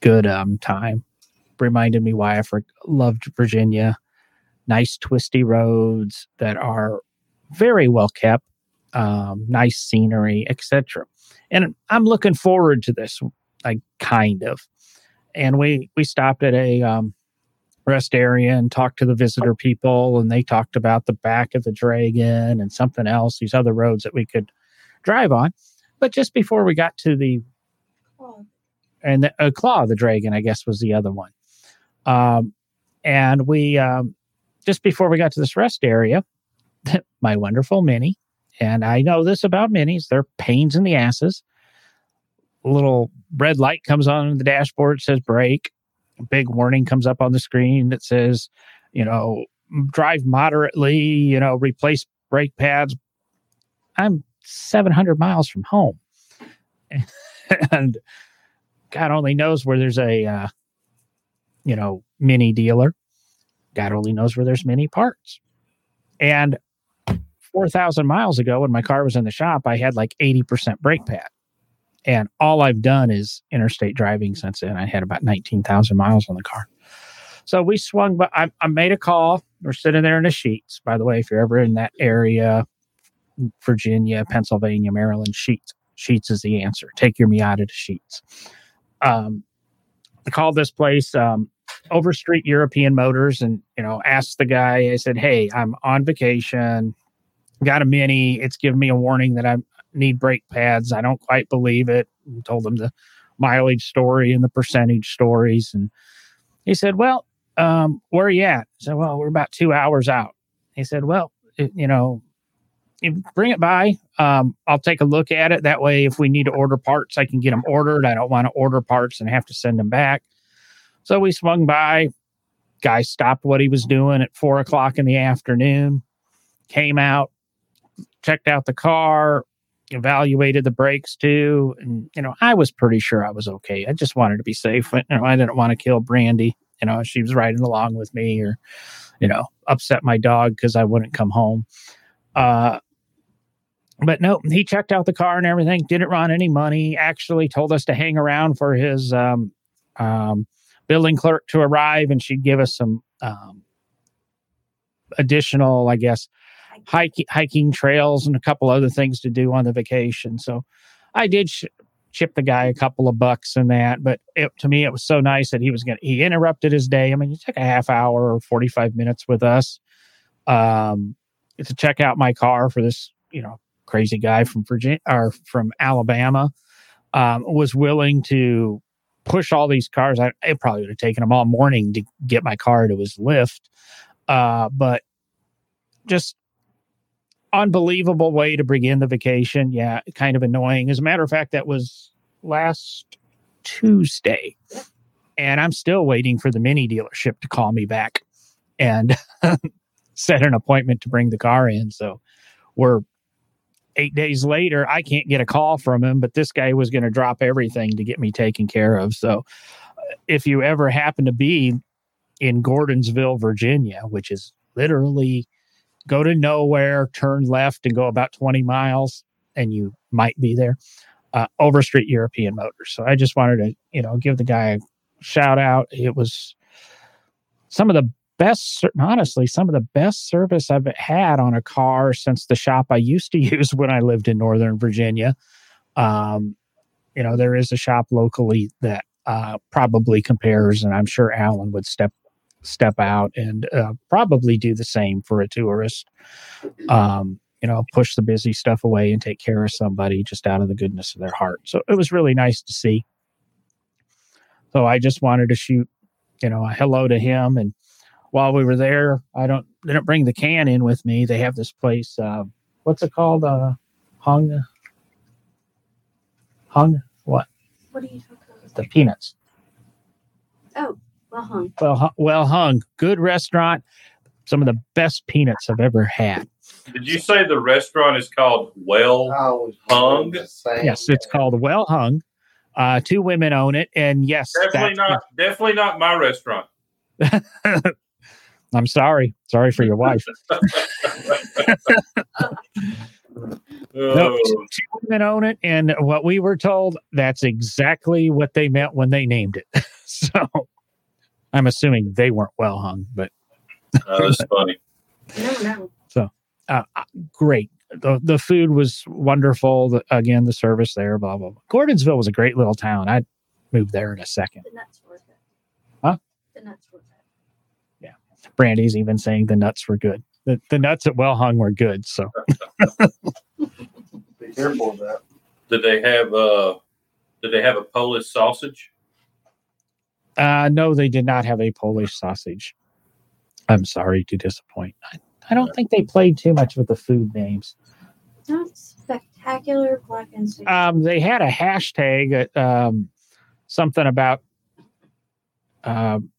[SPEAKER 1] good um, time. Reminded me why I for- loved Virginia. Nice twisty roads that are very well kept, um, nice scenery, etc. And I'm looking forward to this like kind of and we we stopped at a um, rest area and talked to the visitor people and they talked about the back of the dragon and something else these other roads that we could drive on. But just before we got to the and the, uh, claw of the dragon i guess was the other one. Um, and we um, just before we got to this rest area [laughs] my wonderful mini and i know this about minis they're pains in the asses. Little red light comes on the dashboard says brake big warning comes up on the screen that says you know drive moderately you know replace brake pads. I'm 700 miles from home. [laughs] And god only knows where there's a uh, you know mini dealer. God only knows where there's mini parts. And 4000 miles ago when my car was in the shop i had like 80% brake pad and all I've done is interstate driving since then. I had about 19,000 miles on the car. So we swung, but I, I made a call. We're sitting there in the Sheetz. By the way, if you're ever in that area, Virginia, Pennsylvania, Maryland, Sheetz. Sheetz is the answer. Take your Miata to Sheetz. Um, I called this place um, Overstreet European Motors and, you know, asked the guy, I said, Hey, I'm on vacation, got a mini. It's giving me a warning that I need brake pads. I don't quite believe it. Told him the mileage story and the percentage stories. And he said, Well, um, where are you at? I said, Well, we're about two hours out. He said, Well, it, you know, bring it by. Um, I'll take a look at it. That way, if we need to order parts, I can get them ordered. I don't want to order parts and have to send them back. So we swung by. Guy stopped what he was doing at four o'clock in the afternoon, came out, checked out the car, evaluated the brakes too. And, you know, I was pretty sure I was okay. I just wanted to be safe. You know, I didn't want to kill Brandy. You know, she was riding along with me or, you know, upset my dog because I wouldn't come home. Uh, but no, he checked out the car and everything, didn't run any money, actually told us to hang around for his um, um, building clerk to arrive and she'd give us some um, additional, I guess, hiking, hiking trails and a couple other things to do on the vacation. So I did sh- chip the guy a couple of bucks and that. But it, to me, it was so nice that he was going to, he interrupted his day. I mean, he took a half hour or 45 minutes with us um, to check out my car for this, you know, crazy guy from Virginia or from Alabama um, was willing to push all these cars. I, it probably would have taken him all morning to get my car to his lift. Uh, but just unbelievable way to begin the vacation. Yeah, kind of annoying. As a matter of fact, that was last Tuesday. And I'm still waiting for the mini dealership to call me back and [laughs] set an appointment to bring the car in. So we're eight days later. I can't get a call from him, but this guy was going to drop everything to get me taken care of. So uh, if you ever happen to be in Gordonsville, Virginia, which is literally go to nowhere, turn left, and go about 20 miles, and you might be there. Uh, Overstreet European Motors. So I just wanted to, you know, give the guy a shout out. It was some of the best, honestly, some of the best service I've had on a car since the shop I used to [laughs] use when I lived in Northern Virginia. Um, you know, there is a shop locally that uh, probably compares, and I'm sure Alan would step step out and uh, probably do the same for a tourist. Um, you know, push the busy stuff away and take care of somebody just out of the goodness of their heart. So it was really nice to see. So I just wanted to shoot, you know, a hello to him. And while we were there, I don't didn't bring the can in with me. They have this place. Uh, what's it called? Uh, hung. Hung. What?
[SPEAKER 4] What are you talking about?
[SPEAKER 1] The peanuts.
[SPEAKER 4] Oh, well hung.
[SPEAKER 1] Well, well hung. Good restaurant. Some of the best peanuts I've ever had.
[SPEAKER 2] Did you say the restaurant is called Well?
[SPEAKER 3] Oh,
[SPEAKER 2] Hung?
[SPEAKER 1] Yes, it's called Well Hung. Uh, two women own it, and yes,
[SPEAKER 2] Definitely
[SPEAKER 1] that's-
[SPEAKER 2] not. [laughs] Definitely not my restaurant.
[SPEAKER 1] I'm sorry. Sorry for your wife. [laughs] No,
[SPEAKER 2] Oh,
[SPEAKER 1] two women own it, and what we were told, that's exactly what they meant when they named it. [laughs] so I'm assuming they weren't well hung, but
[SPEAKER 2] that's [laughs] funny.
[SPEAKER 4] No, no.
[SPEAKER 1] uh, uh, great. The the food was wonderful. The, again, the service there, blah blah. blah. Gordonsville was a great little town. I'd move there in a second.
[SPEAKER 4] The nuts were good.
[SPEAKER 1] Huh?
[SPEAKER 4] The nuts were good. Yeah.
[SPEAKER 1] Brandy's even saying the nuts were good. The, the nuts at Well Hung were good. So
[SPEAKER 3] Be careful of that.
[SPEAKER 2] Did they have uh? Did they have a Polish sausage?
[SPEAKER 1] Uh, no, they did not have a Polish sausage. I'm sorry to disappoint. I, I don't think they played too much with the food names.
[SPEAKER 4] Not spectacular black and sweet.
[SPEAKER 1] Um, they had a hashtag, uh, um, something about um,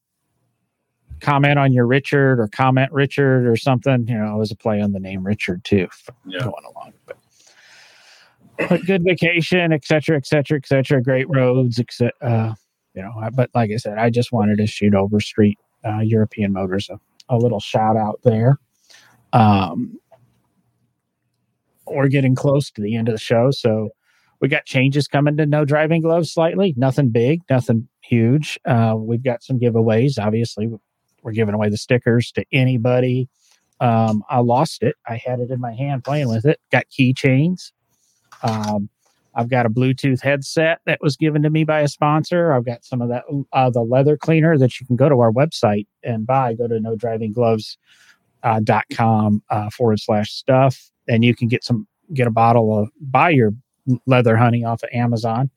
[SPEAKER 1] comment on your Richard or comment Richard or something. You know, it was a play on the name Richard too.
[SPEAKER 2] Yeah.
[SPEAKER 1] Going along, but, but good vacation, et cetera, et cetera, et cetera. Great roads, etc. Uh, you know, but like I said, I just wanted to shoot Overstreet uh, European Motors a, a little shout out there. Um, we're getting close to the end of the show, so we got changes coming to no driving gloves slightly. Nothing big, nothing huge. Uh, we've got some giveaways. Obviously, we're giving away the stickers to anybody. Um, I lost it. I had it in my hand playing with it. Got keychains. Um, I've got a Bluetooth headset that was given to me by a sponsor. I've got some of that, uh, the leather cleaner that you can go to our website and buy. Go to no driving gloves uh, dot com uh, forward slash stuff, and you can get some get a bottle of buy your leather honey off of Amazon.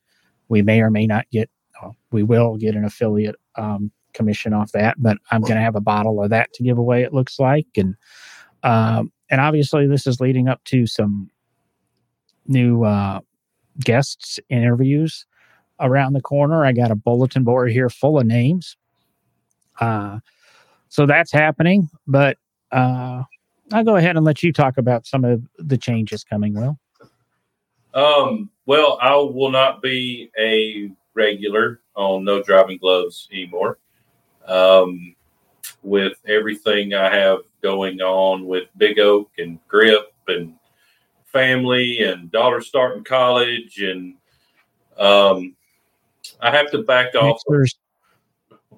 [SPEAKER 1] We may or may not get, well, we will get an affiliate um, commission off that, but I'm going to have a bottle of that to give away. It looks like, and um, and obviously this is leading up to some new uh, guests interviews around the corner. I got a bulletin board here full of names. Uh, so that's happening, but uh, I'll go ahead and let you talk about some of the changes coming. Will
[SPEAKER 2] Um, well, I will not be a regular on No Driving Gloves anymore. Um, with everything I have going on with Big Oak and Grip and family and daughter starting college, and um, I have to back off.
[SPEAKER 1] mixers,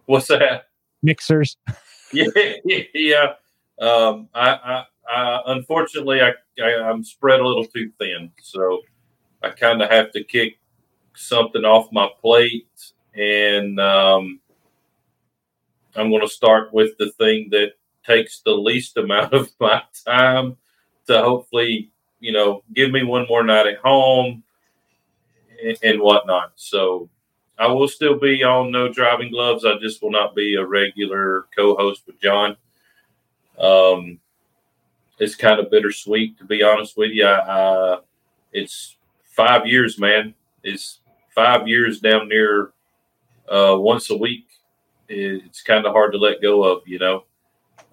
[SPEAKER 2] What's that?
[SPEAKER 1] mixers. [laughs]
[SPEAKER 2] yeah, [laughs] yeah. Um, I, I, I, unfortunately, I, I, I'm spread a little too thin, so I kind of have to kick something off my plate, and um, I'm going to start with the thing that takes the least amount [laughs] of my time to hopefully, you know, give me one more night at home and, and whatnot. So I will still be on No Driving Gloves. I just will not be a regular co-host with John. Um, it's kind of bittersweet, to be honest with you. I, it's five years, man. It's five years down near uh, once a week. It's kind of hard to let go of, you know.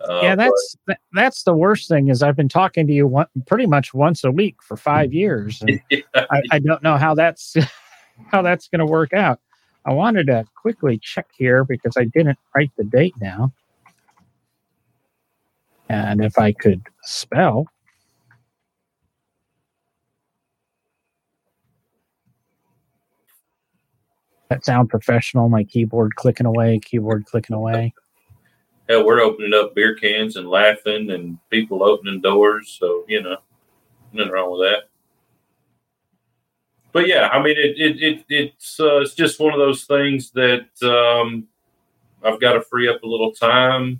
[SPEAKER 1] Uh, yeah, that's but, that's the worst thing is I've been talking to you one, pretty much once a week for five [laughs] years. And yeah. I, I don't know how that's [laughs] how that's going to work out. I wanted to quickly check here because I didn't write the date down. And if I could spell, that sound professional. My keyboard clicking away, keyboard clicking away.
[SPEAKER 2] Hell, we're opening up beer cans and laughing, and people opening doors. So you know, nothing wrong with that but yeah, I mean, it, it, it it's uh, it's just one of those things that um, I've got to free up a little time,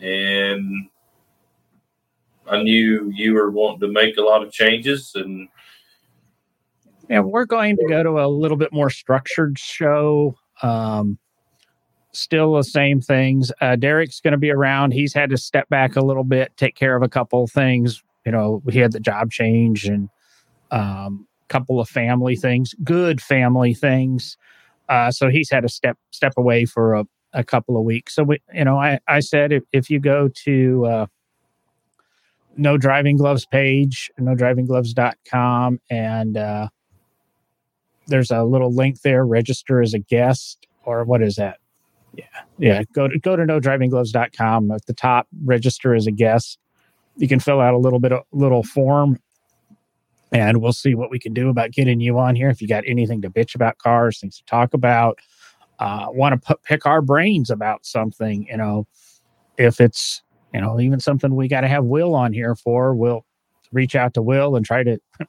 [SPEAKER 2] and I knew you were wanting to make a lot of changes, and
[SPEAKER 1] yeah, we're going to go to a little bit more structured show. Um, still the same things. Uh, Derek's going to be around. He's had to step back a little bit, take care of a couple of things. You know, he had the job change and um, couple of family things, good family things. Uh, so he's had to step step away for a, a couple of weeks. So we, you know, I I said if, if you go to uh, no driving gloves page, no driving gloves.com, and uh, there's a little link there, register as a guest, or what is that? Yeah, yeah. Go to go to no driving gloves.com at the top, register as a guest. You can fill out a little bit of little form and we'll see what we can do about getting you on here. If you got anything to bitch about cars, things to talk about, uh, want to pick our brains about something, you know, if it's, you know, even something we got to have Will on here for, we'll reach out to Will and try to [laughs]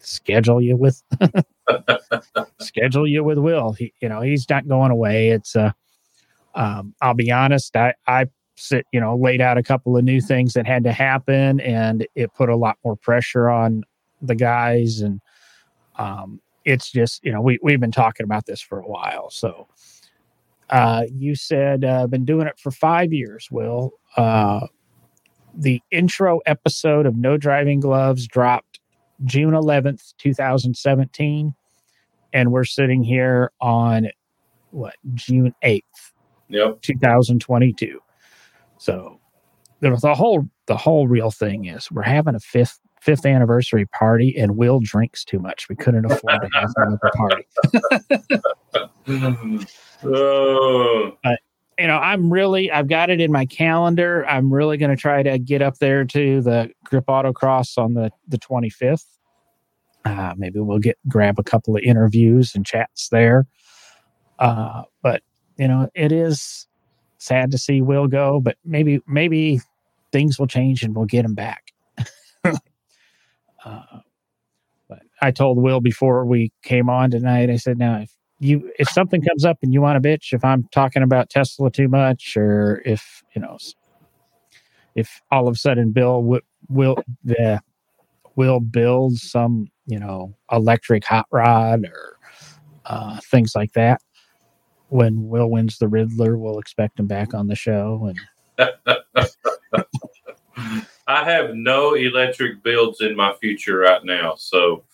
[SPEAKER 1] schedule you with [laughs] schedule you with Will. He, you know, he's not going away. It's uh um, I'll be honest, I I sit, you know, laid out a couple of new things that had to happen and it put a lot more pressure on the guys and um, it's just you know we we've been talking about this for a while so uh, you said uh, been doing it for five years. Will uh, the intro episode of no driving gloves dropped june 11th 2017 and we're sitting here on what june 8th
[SPEAKER 2] yep
[SPEAKER 1] 2022 so the whole the whole real thing is we're having a fifth fifth anniversary party, and Will drinks too much. We couldn't afford to have the party. oh. [laughs] But you know, I'm really I've got it in my calendar. I'm really going to try to get up there to the Grip Autocross on the the 25th. Uh, maybe we'll get grab a couple of interviews and chats there. Uh, but you know, it is sad to see Will go, but maybe maybe things will change and we'll get him back. [laughs] Uh, but I told Will before we came on tonight, I said, now, if you, if something comes up and you want to bitch, if I'm talking about Tesla too much, or if, you know, if all of a sudden Bill will, will, the, will build some, you know, electric hot rod or uh, things like that. When Will wins the Ridler, we'll expect him back on the show. And [laughs]
[SPEAKER 2] I have no electric builds in my future right now. So,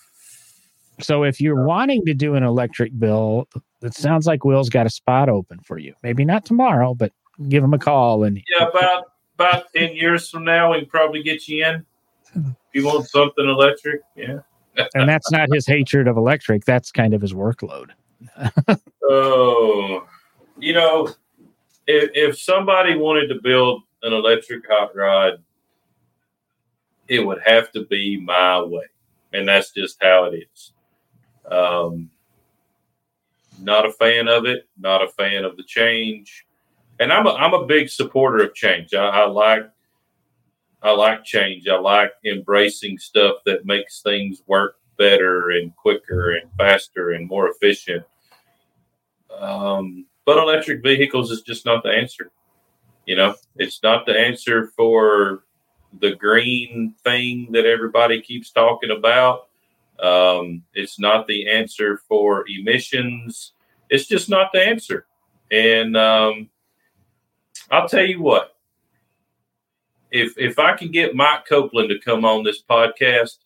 [SPEAKER 1] so if you're uh, wanting to do an electric build, it sounds like Will's got a spot open for you. Maybe not tomorrow, but give him a call and
[SPEAKER 2] yeah, about about ten years from now, we can probably get you in. If you want something electric, yeah.
[SPEAKER 1] and that's not his hatred of electric. That's kind of his workload.
[SPEAKER 2] Oh, you know, if if somebody wanted to build an electric hot rod it would have to be my way. And that's just how it is. Um, not a fan of it, not a fan of the change. And I'm a, I'm a big supporter of change. I, I like I like change. I like embracing stuff that makes things work better and quicker and faster and more efficient. Um, but electric vehicles is just not the answer. You know, it's not the answer for the green thing that everybody keeps talking about. Um, it's not the answer for emissions. It's just not the answer. And um, I'll tell you what, if if I can get Mike Copeland to come on this podcast,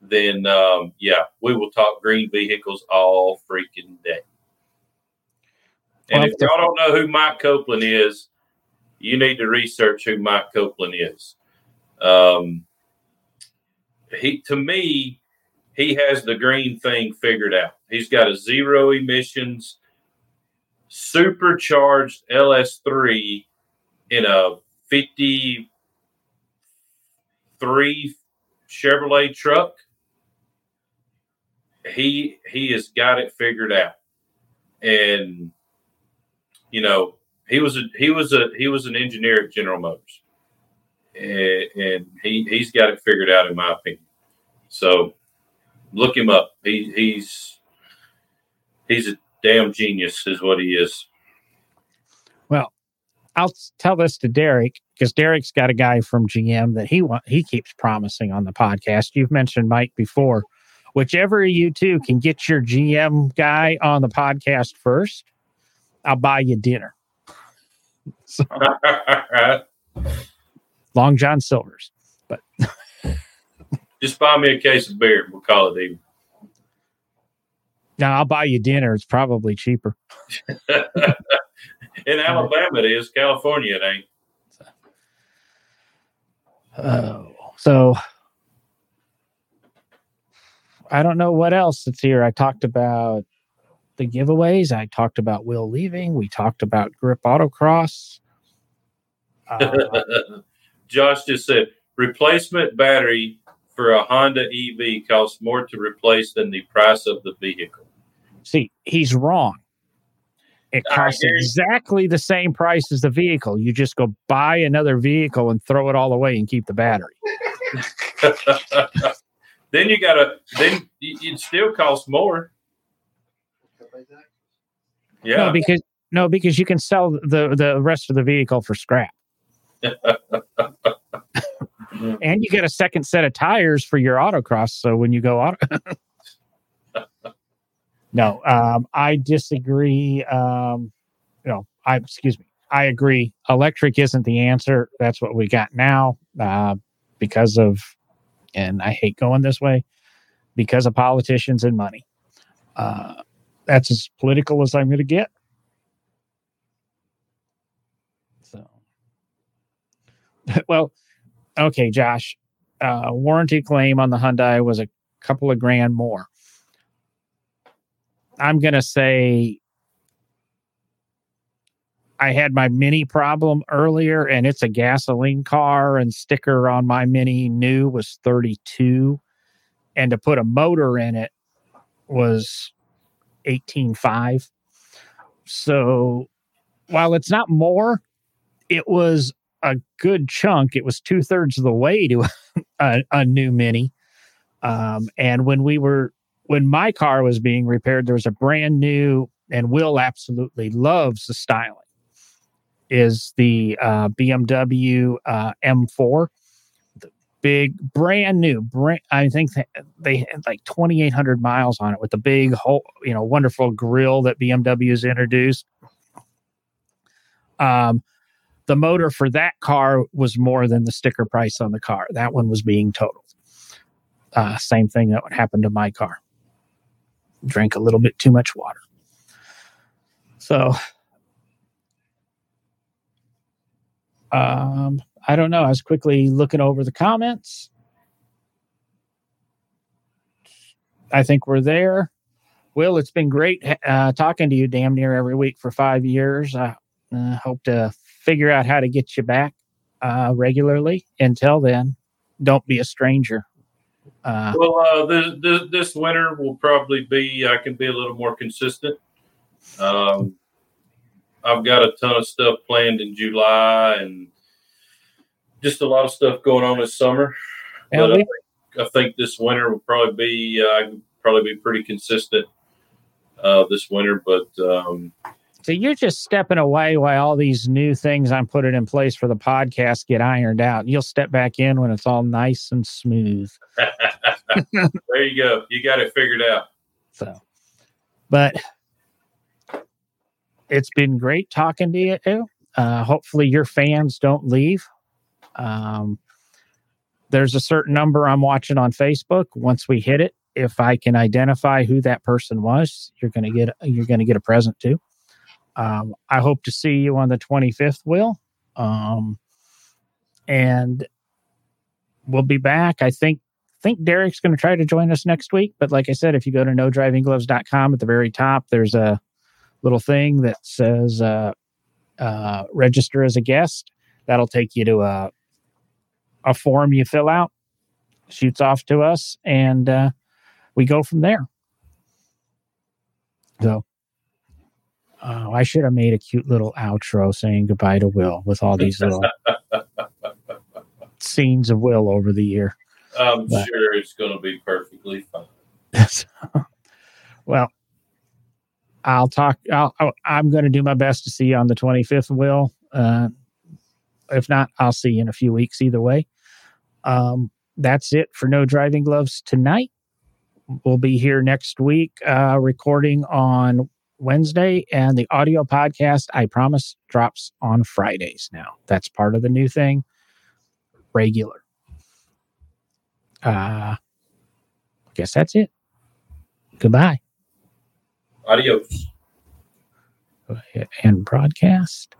[SPEAKER 2] then um, yeah, we will talk green vehicles all freaking day. And if y'all don't know who Mike Copeland is, you need to research who Mike Copeland is. Um, he to me, he has the green thing figured out. He's got a zero emissions supercharged LS3 in a 53 Chevrolet truck. He he has got it figured out. And you know, he was a he was a he was an engineer at General Motors. And, and he he's got it figured out in my opinion. So look him up. He he's he's a damn genius is what he is.
[SPEAKER 1] Well, I'll tell this to Derek because Derek's got a guy from GM that he want, he keeps promising on the podcast. You've mentioned Mike before. Whichever of you two can get your GM guy on the podcast first, I'll buy you dinner. So, [laughs] Long John Silver's, but [laughs]
[SPEAKER 2] just buy me a case of beer. We'll call it even.
[SPEAKER 1] Now I'll buy you dinner. It's probably cheaper. [laughs]
[SPEAKER 2] In Alabama, it is. California, it ain't.
[SPEAKER 1] Oh, so uh, I don't know what else that's here. I talked about the giveaways. I talked about Will leaving. We talked about Grip Autocross.
[SPEAKER 2] Uh, [laughs] Josh just said replacement battery for a Honda EV costs more to replace than the price of the vehicle.
[SPEAKER 1] See, he's wrong. It costs exactly the same price as the vehicle. You just go buy another vehicle and throw it all away and keep the battery. [laughs]
[SPEAKER 2] then you got to, then it still costs more.
[SPEAKER 1] Yeah. No, because no, because you can sell the the rest of the vehicle for scrap. [laughs] and you get a second set of tires for your autocross. So when you go auto, [laughs] no, um, I disagree. Um, no, I excuse me. I agree. Electric isn't the answer. That's what we got now uh, because of, and I hate going this way, because of politicians and money. Uh, that's as political as I'm going to get. So, [laughs] well, okay, Josh. Uh, warranty claim on the Hyundai was a couple of grand more. I'm going to say I had my mini problem earlier and it's a gasoline car and sticker on my mini new was 32 and to put a motor in it was 18.5. So while it's not more, it was a good chunk. It was two thirds of the way to [laughs] a, a new mini. Um, and when we were when my car was being repaired, there was a brand new, and Will absolutely loves the styling, is the uh, BMW uh, M4. The big, brand new, brand, I think they had like 2,800 miles on it with the big, whole, you know, wonderful grill that BMW has introduced. Um, the motor for that car was more than the sticker price on the car. That one was being totaled. Uh, same thing that would happen to my car drank a little bit too much water. So, um, I don't know. I was quickly looking over the comments. I think we're there. Will, it's been great uh, talking to you damn near every week for five years. I uh, hope to figure out how to get you back uh, regularly. Until then, don't be a stranger.
[SPEAKER 2] Uh, well, uh, this, this, this winter will probably be. I can be a little more consistent. Um, I've got a ton of stuff planned in July and just a lot of stuff going on this summer.
[SPEAKER 1] Well, we,
[SPEAKER 2] I think this winter will probably be uh, I probably be pretty consistent uh, this winter, but um,
[SPEAKER 1] So you're just stepping away while all these new things I'm putting in place for the podcast get ironed out. You'll step back in when it's all nice and smooth. [laughs]
[SPEAKER 2] there you go. You got it figured out.
[SPEAKER 1] So, but it's been great talking to you. Uh, hopefully, your fans don't leave. Um, there's a certain number I'm watching on Facebook. Once we hit it, if I can identify who that person was, you're gonna get you're gonna get a present too. Um, I hope to see you on the 25th, Will. Um, and we'll be back. I think think Derek's going to try to join us next week. But like I said, if you go to no driving gloves.com at the very top, there's a little thing that says uh, uh, register as a guest. That'll take you to a, a form you fill out, shoots off to us, and uh, we go from there. So uh, I should have made a cute little outro saying goodbye to Will with all these little [laughs] scenes of Will over the year.
[SPEAKER 2] I'm
[SPEAKER 1] But-
[SPEAKER 2] sure it's going to be perfectly fine. [laughs]
[SPEAKER 1] Well, I'll talk. I'll, I'll- I'm going to do my best to see you on the 25th, Will. Uh, if not, I'll see you in a few weeks either way. Um, that's it for No Driving Gloves tonight. We'll be here next week uh, recording on Wednesday, and the audio podcast, I promise, drops on Fridays now. That's part of the new thing. Regular. Uh, I guess that's it. Goodbye.
[SPEAKER 2] Adios.
[SPEAKER 1] and broadcast.